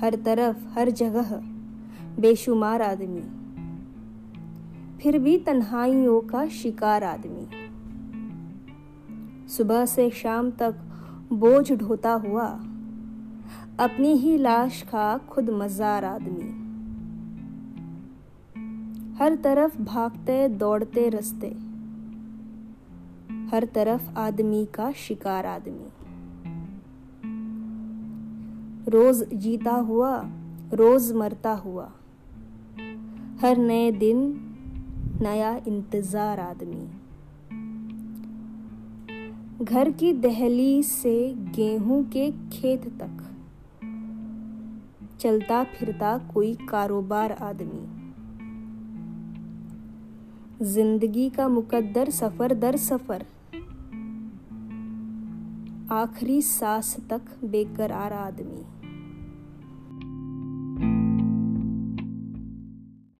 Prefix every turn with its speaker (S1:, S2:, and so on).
S1: हर तरफ़, हर जगह, बेशुमार आदमी। फिर भी तन्हाइयों का शिकार आदमी। सुबह से शाम तक बोझ ढोता हुआ, अपनी ही लाश का खुद मजार आदमी। हर तरफ़ भागते, दौड़ते, रस्ते। हर तरफ़ आदमी का शिकार आदमी। रोज जीता हुआ, रोज मरता हुआ। हर नए दिन, नया इंतज़ार आदमी। घर की दहली से गेहूँ के खेत तक। चलता फिरता कोई कारोबार आदमी। ज़िंदगी का मुकद्दर सफ़र दर सफ़र। आखिरी सांस तक बेकरार आदमी।